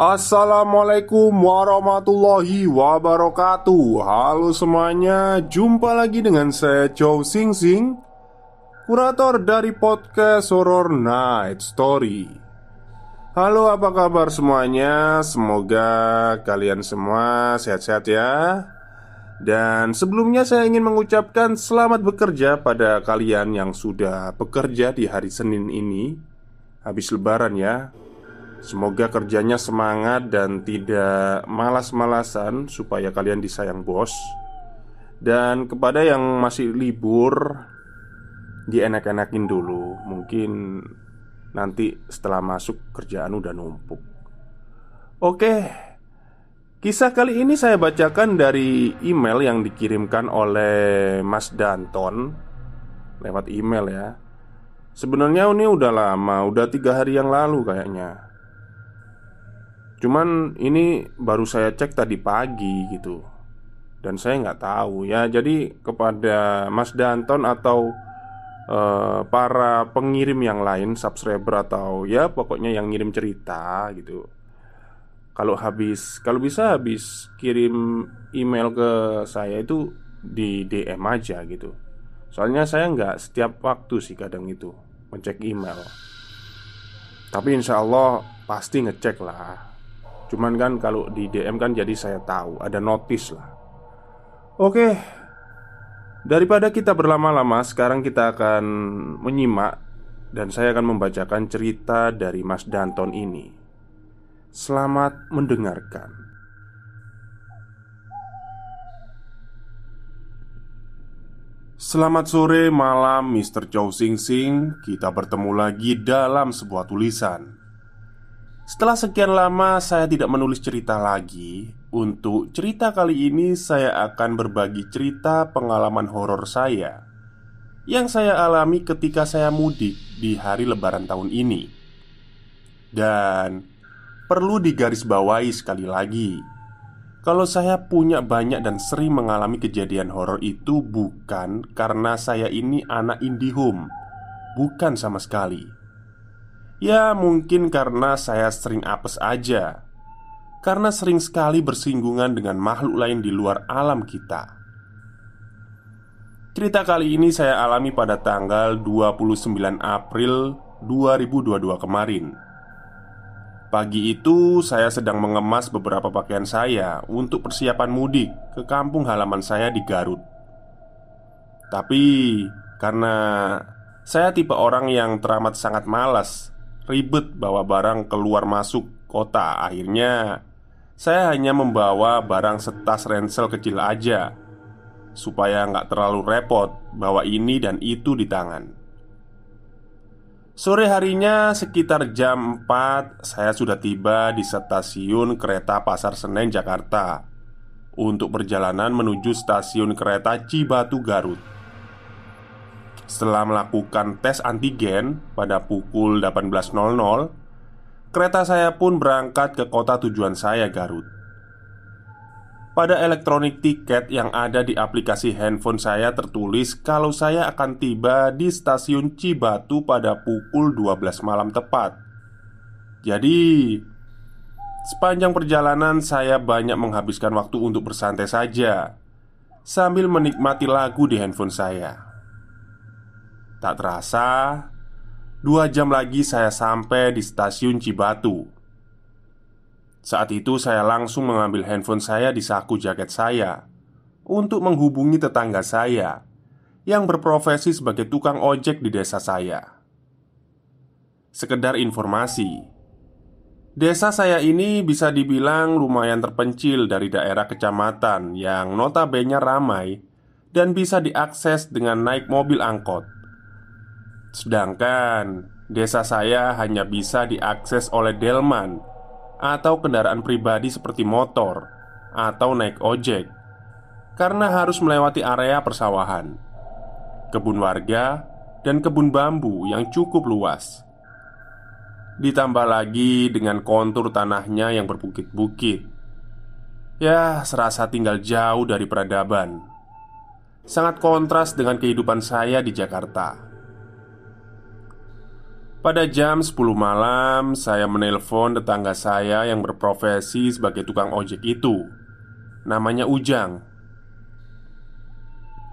Assalamualaikum warahmatullahi wabarakatuh. Halo semuanya Jumpa lagi dengan saya Chow Sing Sing Kurator dari podcast Horror Night Story. Halo apa kabar semuanya? Semoga kalian semua sehat-sehat ya. Dan sebelumnya saya ingin mengucapkan selamat bekerja pada kalian yang sudah bekerja di hari Senin ini. Habis lebaran ya Semoga kerjanya semangat dan tidak malas-malasan supaya kalian disayang bos. Dan kepada yang masih libur, dienak-enakin dulu. Mungkin nanti setelah masuk kerjaan udah numpuk. Oke. Kisah kali ini saya bacakan dari email yang dikirimkan oleh Mas Danton lewat email ya. Sebenarnya ini udah lama, udah tiga hari yang lalu kayaknya. Cuman ini baru saya cek tadi pagi gitu. Dan saya nggak tahu ya. Jadi kepada Mas Danton atau uh, para pengirim yang lain Subscriber atau ya pokoknya yang ngirim cerita gitu. Kalau habis, kalau bisa habis kirim email ke saya itu di DM aja gitu. Soalnya saya nggak setiap waktu sih kadang itu Ngecek email. Tapi insya Allah pasti ngecek lah Cuman kan kalau di DM kan jadi saya tahu Ada notis lah. Oke. Daripada kita berlama-lama Sekarang kita akan menyimak Dan saya akan membacakan cerita dari Mas Danton ini. Selamat mendengarkan. Selamat sore malam Mr. Chow Sing Sing. Kita bertemu lagi dalam sebuah tulisan setelah sekian lama saya tidak menulis cerita lagi Untuk cerita kali ini saya akan berbagi cerita pengalaman horor saya Yang saya alami ketika saya mudik di hari lebaran tahun ini. Dan perlu digarisbawahi sekali lagi Kalau saya punya banyak dan sering mengalami kejadian horor itu bukan karena saya ini anak indihome Bukan sama sekali Ya mungkin karena saya sering apes aja. Karena sering sekali bersinggungan dengan makhluk lain di luar alam kita. Cerita kali ini saya alami pada tanggal 29 April 2022 kemarin. Pagi itu saya sedang mengemas beberapa pakaian saya untuk persiapan mudik ke kampung halaman saya di Garut. Tapi karena saya tipe orang yang teramat sangat malas ribet bawa barang keluar masuk kota. Akhirnya saya hanya membawa barang setas ransel kecil aja Supaya nggak terlalu repot bawa ini dan itu di tangan. Sore harinya sekitar jam 4 Saya sudah tiba di stasiun kereta Pasar Senen Jakarta Untuk perjalanan menuju stasiun kereta Cibatu Garut setelah melakukan tes antigen pada pukul 18.00 Kereta saya pun berangkat ke kota tujuan saya Garut. Pada elektronik tiket yang ada di aplikasi handphone saya tertulis Kalau saya akan tiba di stasiun Cibatu pada pukul 12 malam tepat. Jadi Sepanjang perjalanan saya banyak menghabiskan waktu untuk bersantai saja Sambil menikmati lagu di handphone saya Tak terasa, dua jam lagi saya sampai di stasiun Cibatu. Saat itu saya langsung mengambil handphone saya di saku jaket saya untuk menghubungi tetangga saya yang berprofesi sebagai tukang ojek di desa saya. Sekedar informasi, desa saya ini bisa dibilang lumayan terpencil dari daerah kecamatan yang notabene ramai dan bisa diakses dengan naik mobil angkot. Sedangkan desa saya hanya bisa diakses oleh delman atau kendaraan pribadi seperti motor atau naik ojek karena harus melewati area persawahan, kebun warga, dan kebun bambu yang cukup luas. Ditambah lagi dengan kontur tanahnya yang berbukit-bukit. Ya, serasa tinggal jauh dari peradaban. Sangat kontras dengan kehidupan saya di Jakarta. Pada jam 10 malam, saya menelpon tetangga saya yang berprofesi sebagai tukang ojek itu. Namanya Ujang.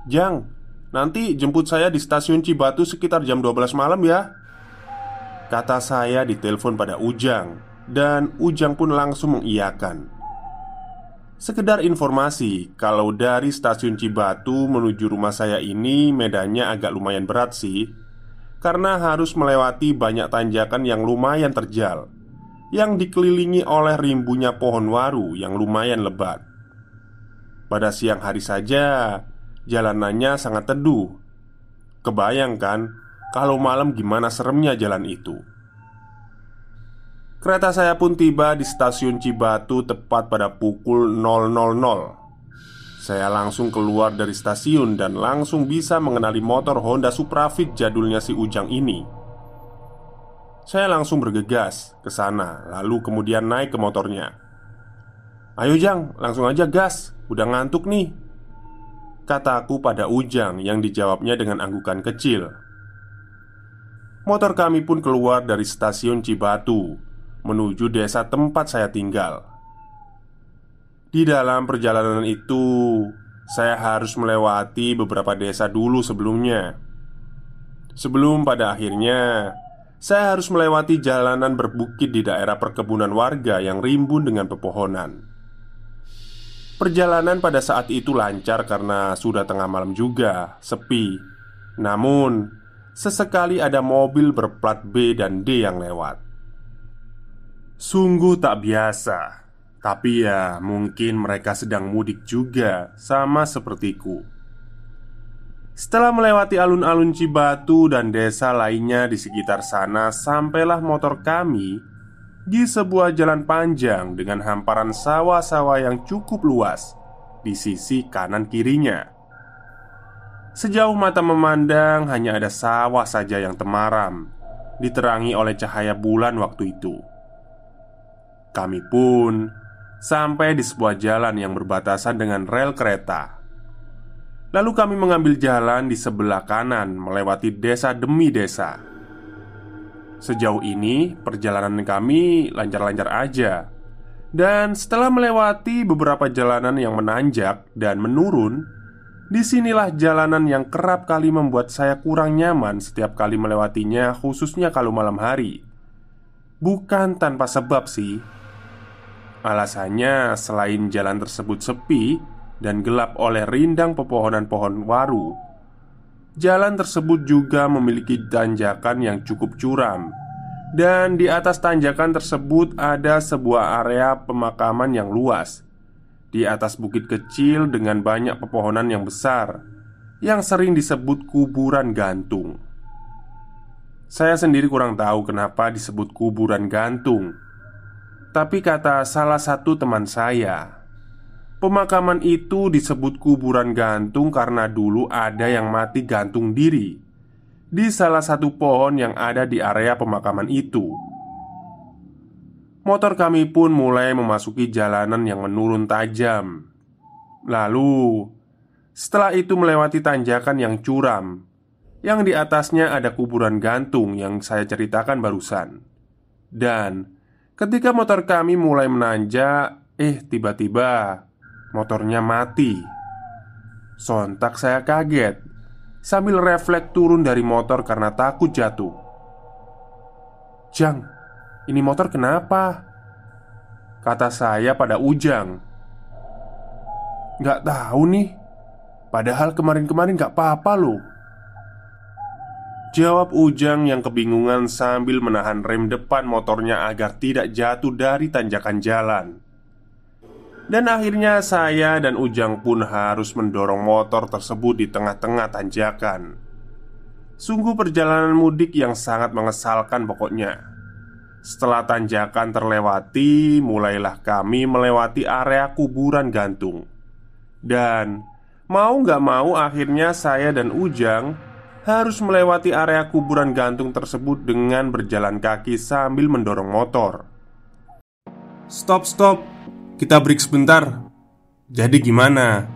"Jang, nanti jemput saya di stasiun Cibatu sekitar jam 12 malam ya." Kata saya di telepon pada Ujang dan Ujang pun langsung mengiyakan. Sekedar informasi, kalau dari stasiun Cibatu menuju rumah saya ini medannya agak lumayan berat sih karena harus melewati banyak tanjakan yang lumayan terjal yang dikelilingi oleh rimbunya pohon waru yang lumayan lebat. Pada siang hari saja, jalanannya sangat teduh. Kebayangkan kalau malam gimana seremnya jalan itu. Kereta saya pun tiba di stasiun Cibatu tepat pada pukul 000 saya langsung keluar dari stasiun dan langsung bisa mengenali motor Honda Supravit jadulnya si Ujang ini. Saya langsung bergegas ke sana, lalu kemudian naik ke motornya. "Ayo, Jang, langsung aja gas, udah ngantuk nih." Kataku pada Ujang yang dijawabnya dengan anggukan kecil. Motor kami pun keluar dari stasiun Cibatu menuju desa tempat saya tinggal. Di dalam perjalanan itu, saya harus melewati beberapa desa dulu sebelumnya. Sebelum pada akhirnya saya harus melewati jalanan berbukit di daerah perkebunan warga yang rimbun dengan pepohonan. Perjalanan pada saat itu lancar karena sudah tengah malam juga, sepi. Namun, sesekali ada mobil berplat B dan D yang lewat. Sungguh tak biasa tapi ya, mungkin mereka sedang mudik juga, sama sepertiku. Setelah melewati alun-alun Cibatu dan desa lainnya di sekitar sana, sampailah motor kami di sebuah jalan panjang dengan hamparan sawah-sawah yang cukup luas di sisi kanan kirinya. Sejauh mata memandang, hanya ada sawah saja yang temaram, diterangi oleh cahaya bulan waktu itu. Kami pun sampai di sebuah jalan yang berbatasan dengan rel kereta. Lalu kami mengambil jalan di sebelah kanan melewati desa demi desa. Sejauh ini perjalanan kami lancar-lancar aja. Dan setelah melewati beberapa jalanan yang menanjak dan menurun, di sinilah jalanan yang kerap kali membuat saya kurang nyaman setiap kali melewatinya, khususnya kalau malam hari. Bukan tanpa sebab sih, Alasannya, selain jalan tersebut sepi dan gelap oleh rindang pepohonan pohon waru, jalan tersebut juga memiliki tanjakan yang cukup curam. Dan di atas tanjakan tersebut ada sebuah area pemakaman yang luas di atas bukit kecil dengan banyak pepohonan yang besar yang sering disebut kuburan gantung. Saya sendiri kurang tahu kenapa disebut kuburan gantung tapi kata salah satu teman saya Pemakaman itu disebut kuburan gantung karena dulu ada yang mati gantung diri Di salah satu pohon yang ada di area pemakaman itu. Motor kami pun mulai memasuki jalanan yang menurun tajam. Lalu Setelah itu melewati tanjakan yang curam. Yang di atasnya ada kuburan gantung yang saya ceritakan barusan. Dan Ketika motor kami mulai menanjak, eh tiba-tiba motornya mati. Sontak saya kaget. Sambil refleks turun dari motor karena takut jatuh Jang, ini motor kenapa? Kata saya pada Ujang Gak tahu nih Padahal kemarin-kemarin gak apa-apa loh Jawab Ujang yang kebingungan sambil menahan rem depan motornya agar tidak jatuh dari tanjakan jalan. Dan akhirnya saya dan Ujang pun harus mendorong motor tersebut di tengah-tengah tanjakan. Sungguh perjalanan mudik yang sangat mengesalkan pokoknya. Setelah tanjakan terlewati Mulailah kami melewati area kuburan gantung. Dan mau gak mau akhirnya saya dan Ujang harus melewati area kuburan gantung tersebut dengan berjalan kaki sambil mendorong motor. Stop, stop, kita break sebentar. Jadi, gimana?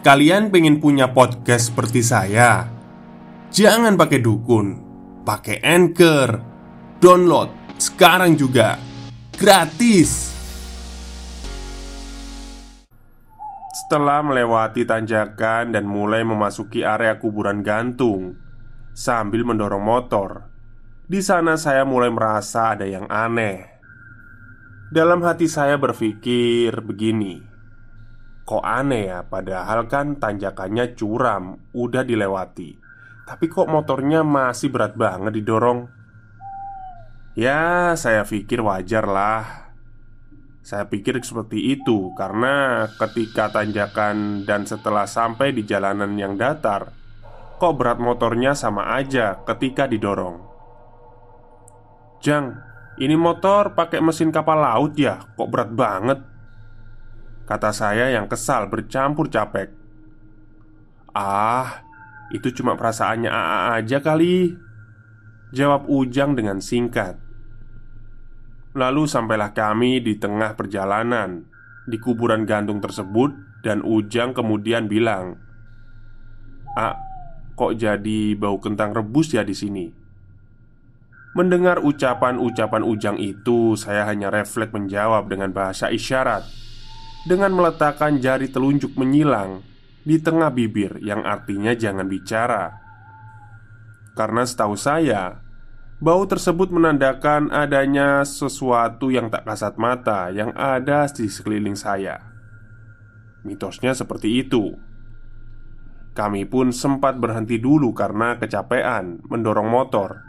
Kalian pengen punya podcast seperti saya? Jangan pakai dukun, pakai anchor, download sekarang juga gratis. Setelah melewati tanjakan dan mulai memasuki area kuburan gantung, sambil mendorong motor. Di sana saya mulai merasa ada yang aneh. Dalam hati saya berpikir begini, kok aneh ya? Padahal kan tanjakannya curam, udah dilewati, tapi kok motornya masih berat banget didorong. Ya, saya pikir wajar lah. Saya pikir seperti itu karena ketika tanjakan dan setelah sampai di jalanan yang datar, Kok berat motornya sama aja ketika didorong Jang, ini motor pakai mesin kapal laut ya? Kok berat banget? Kata saya yang kesal bercampur capek Ah, itu cuma perasaannya AA aja kali Jawab Ujang dengan singkat Lalu sampailah kami di tengah perjalanan Di kuburan gantung tersebut Dan Ujang kemudian bilang A, Kok jadi bau kentang rebus ya di sini? Mendengar ucapan-ucapan Ujang itu, saya hanya refleks menjawab dengan bahasa isyarat dengan meletakkan jari telunjuk menyilang di tengah bibir yang artinya jangan bicara. Karena setahu saya, bau tersebut menandakan adanya sesuatu yang tak kasat mata yang ada di sekeliling saya. Mitosnya seperti itu. Kami pun sempat berhenti dulu karena kecapean mendorong motor.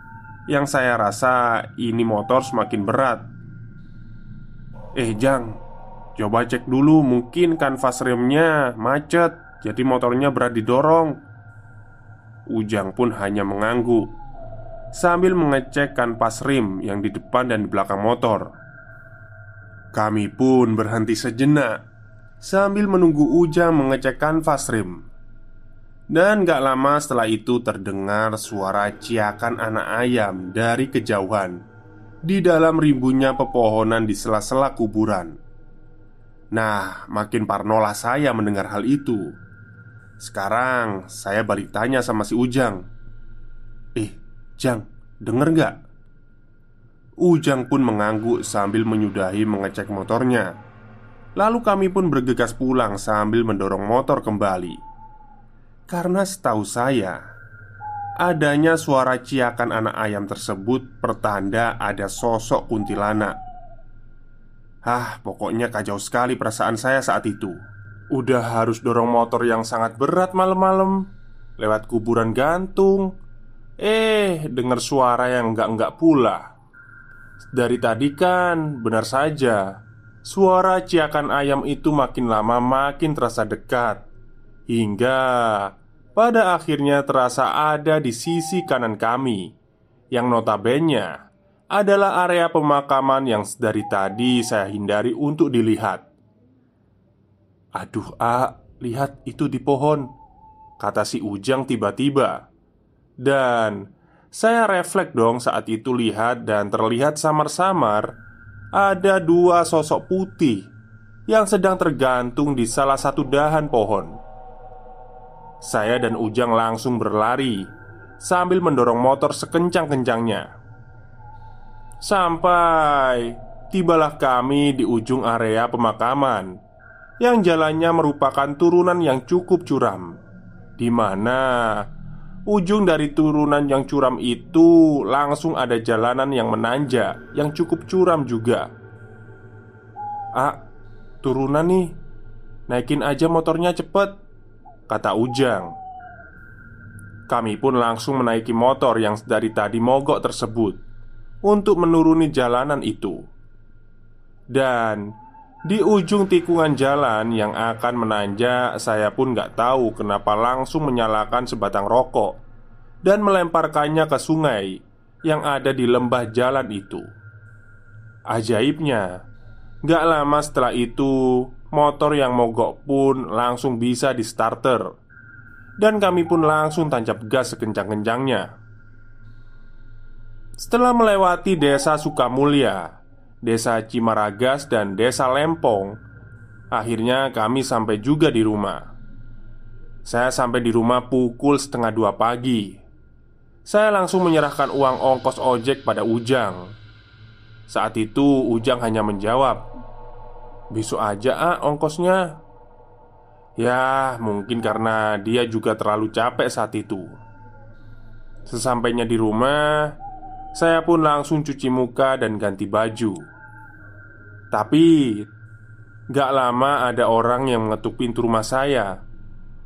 Yang saya rasa ini motor semakin berat. Eh Jang, coba cek dulu mungkin kanvas remnya macet Jadi motornya berat didorong. Ujang pun hanya mengangguk Sambil mengecek kanvas rim yang di depan dan di belakang motor. Kami pun berhenti sejenak Sambil menunggu Ujang mengecek kanvas rim dan gak lama setelah itu terdengar suara ciakan anak ayam dari kejauhan Di dalam rimbunnya pepohonan di sela-sela kuburan. Nah, makin parnolah saya mendengar hal itu. Sekarang saya balik tanya sama si Ujang. Eh, Jang, denger gak? Ujang pun mengangguk sambil menyudahi mengecek motornya. Lalu kami pun bergegas pulang sambil mendorong motor kembali karena setahu saya Adanya suara ciakan anak ayam tersebut Pertanda ada sosok kuntilanak. Hah, pokoknya kacau sekali perasaan saya saat itu. Udah harus dorong motor yang sangat berat malam-malam Lewat kuburan gantung. Eh, dengar suara yang enggak-enggak pula. Dari tadi kan, benar saja. Suara ciakan ayam itu makin lama makin terasa dekat Hingga pada akhirnya terasa ada di sisi kanan kami Yang notabene adalah area pemakaman yang dari tadi saya hindari untuk dilihat. Aduh A, lihat itu di pohon Kata si Ujang tiba-tiba. Dan saya refleks dong saat itu lihat dan terlihat samar-samar Ada dua sosok putih Yang sedang tergantung di salah satu dahan pohon saya dan Ujang langsung berlari sambil mendorong motor sekencang-kencangnya. Sampai tibalah kami di ujung area pemakaman yang jalannya merupakan turunan yang cukup curam, di mana ujung dari turunan yang curam itu langsung ada jalanan yang menanjak yang cukup curam juga. "Ah, turunan nih. Naikin aja motornya cepet," kata Ujang. Kami pun langsung menaiki motor yang dari tadi mogok tersebut untuk menuruni jalanan itu. Dan di ujung tikungan jalan yang akan menanjak, saya pun gak tahu kenapa langsung menyalakan sebatang rokok dan melemparkannya ke sungai yang ada di lembah jalan itu. Ajaibnya, gak lama setelah itu, motor yang mogok pun langsung bisa di starter, dan kami pun langsung tancap gas sekencang-kencangnya. Setelah melewati desa Sukamulya, Desa Cimaragas dan Desa Lempong Akhirnya kami sampai juga di rumah. Saya sampai di rumah pukul setengah dua pagi. Saya langsung menyerahkan uang ongkos ojek pada Ujang. Saat itu Ujang hanya menjawab Besok aja ah ongkosnya. Ya mungkin karena dia juga terlalu capek saat itu. Sesampainya di rumah Saya pun langsung cuci muka dan ganti baju. Tapi Gak lama ada orang yang mengetuk pintu rumah saya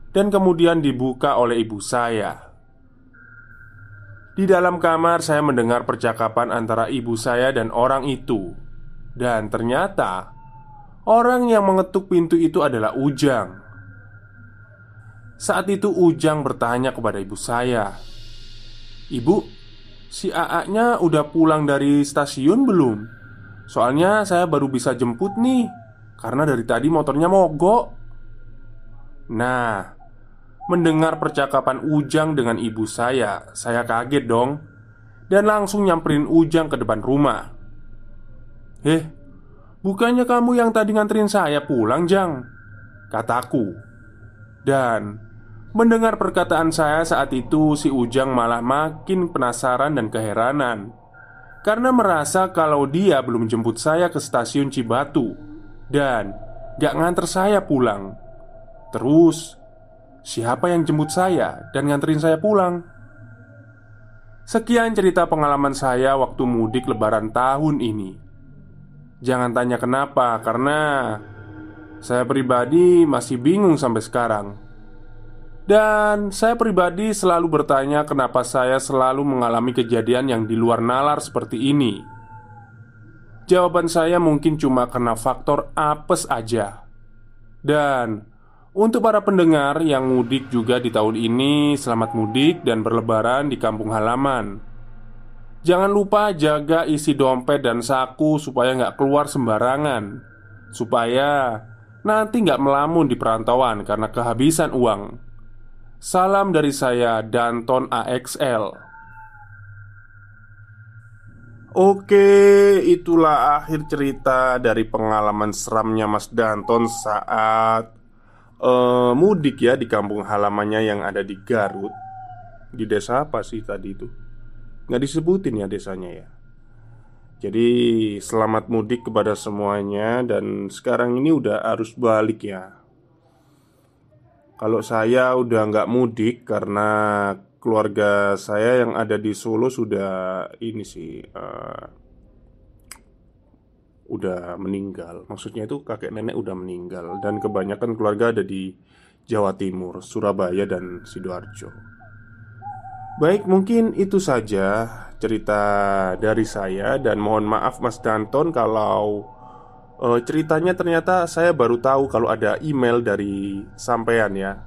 Dan kemudian dibuka oleh ibu saya. Di dalam kamar saya mendengar percakapan antara ibu saya dan orang itu. Dan ternyata Orang yang mengetuk pintu itu adalah Ujang. Saat itu Ujang bertanya kepada ibu saya Ibu, si AA-nya udah pulang dari stasiun belum? Soalnya saya baru bisa jemput nih Karena dari tadi motornya mogok. Nah Mendengar percakapan Ujang dengan ibu saya Saya kaget dong Dan langsung nyamperin Ujang ke depan rumah. Eh Bukannya kamu yang tadi nganterin saya pulang Jang Kataku Dan Mendengar perkataan saya saat itu Si Ujang malah makin penasaran dan keheranan karena merasa kalau dia belum jemput saya ke stasiun Cibatu dan gak nganter saya pulang. Terus, siapa yang jemput saya dan nganterin saya pulang? Sekian cerita pengalaman saya waktu mudik Lebaran tahun ini. Jangan tanya kenapa, karena saya pribadi masih bingung sampai sekarang. Dan saya pribadi selalu bertanya kenapa saya selalu mengalami kejadian yang di luar nalar seperti ini. Jawaban saya mungkin cuma karena faktor apes aja. Dan untuk para pendengar yang mudik juga di tahun ini, selamat mudik dan berlebaran di kampung halaman. Jangan lupa jaga isi dompet dan saku supaya nggak keluar sembarangan, supaya nanti nggak melamun di perantauan karena kehabisan uang. Salam dari saya Danton AXL Oke, itulah akhir cerita dari pengalaman seramnya Mas Danton saat uh, mudik ya di kampung halamannya yang ada di Garut Di desa apa sih tadi itu? Nggak disebutin ya desanya ya Jadi selamat mudik kepada semuanya Dan sekarang ini udah arus balik ya kalau saya udah nggak mudik karena keluarga saya yang ada di Solo sudah ini sih uh, udah meninggal. Maksudnya itu kakek nenek udah meninggal dan kebanyakan keluarga ada di Jawa Timur, Surabaya dan sidoarjo. Baik, mungkin itu saja cerita dari saya dan mohon maaf Mas Danton kalau uh, ceritanya ternyata saya baru tahu kalau ada email dari sampean ya.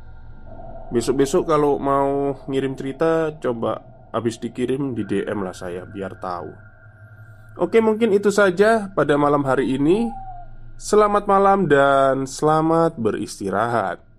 Besok-besok kalau mau ngirim cerita coba habis dikirim di DM lah saya biar tahu. Oke, mungkin itu saja pada malam hari ini. Selamat malam dan selamat beristirahat.